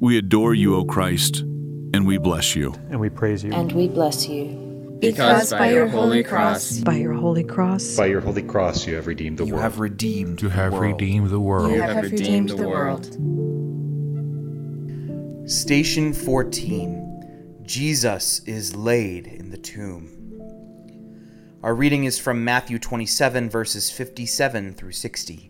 We adore you, O Christ, and we bless you. And we praise you. And we bless you. Because by your holy cross, by your holy cross, by your holy cross, you have redeemed the you world. have redeemed You have world. redeemed the world. you have redeemed the world. Station 14 Jesus is laid in the tomb. Our reading is from Matthew 27, verses 57 through 60.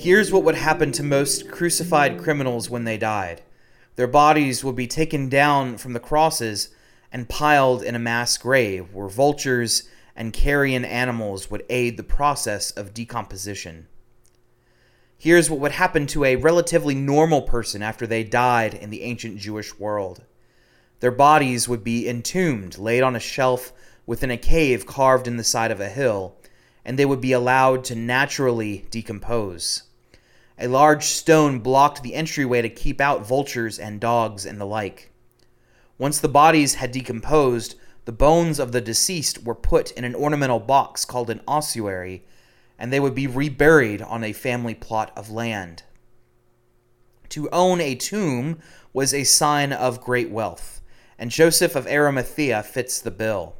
Here's what would happen to most crucified criminals when they died their bodies would be taken down from the crosses and piled in a mass grave where vultures and carrion animals would aid the process of decomposition. Here's what would happen to a relatively normal person after they died in the ancient Jewish world. Their bodies would be entombed, laid on a shelf within a cave carved in the side of a hill, and they would be allowed to naturally decompose. A large stone blocked the entryway to keep out vultures and dogs and the like. Once the bodies had decomposed, the bones of the deceased were put in an ornamental box called an ossuary, and they would be reburied on a family plot of land. To own a tomb was a sign of great wealth, and Joseph of Arimathea fits the bill.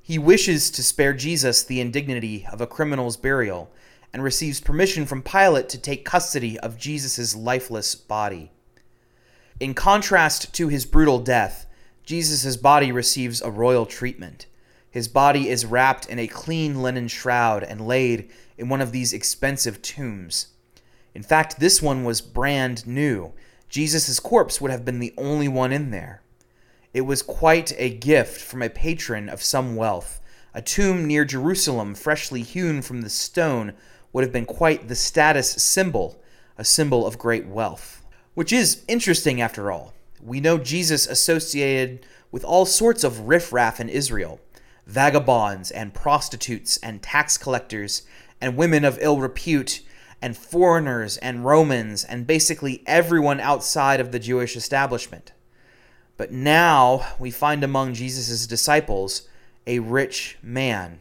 He wishes to spare Jesus the indignity of a criminal's burial and receives permission from Pilate to take custody of Jesus' lifeless body. In contrast to his brutal death, Jesus' body receives a royal treatment. His body is wrapped in a clean linen shroud and laid in one of these expensive tombs. In fact, this one was brand new. Jesus' corpse would have been the only one in there. It was quite a gift from a patron of some wealth. A tomb near Jerusalem, freshly hewn from the stone, would have been quite the status symbol, a symbol of great wealth. Which is interesting after all. We know Jesus associated with all sorts of riffraff in Israel vagabonds and prostitutes and tax collectors and women of ill repute and foreigners and Romans and basically everyone outside of the Jewish establishment. But now we find among Jesus' disciples a rich man.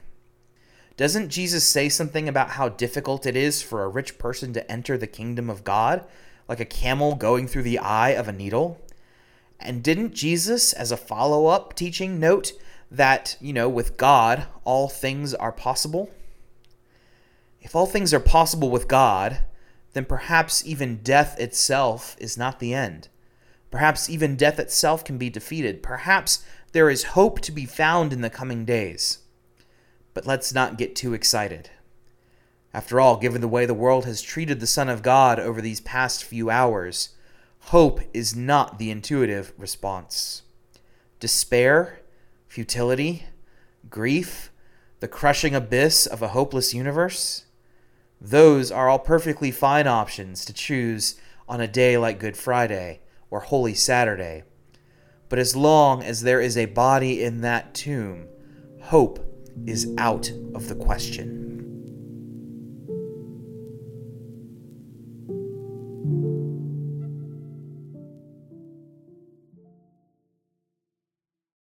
Doesn't Jesus say something about how difficult it is for a rich person to enter the kingdom of God, like a camel going through the eye of a needle? And didn't Jesus, as a follow up teaching, note that, you know, with God, all things are possible? If all things are possible with God, then perhaps even death itself is not the end. Perhaps even death itself can be defeated. Perhaps there is hope to be found in the coming days. But let's not get too excited. After all, given the way the world has treated the Son of God over these past few hours, hope is not the intuitive response. Despair, futility, grief, the crushing abyss of a hopeless universe, those are all perfectly fine options to choose on a day like Good Friday or Holy Saturday. But as long as there is a body in that tomb, hope is out of the question.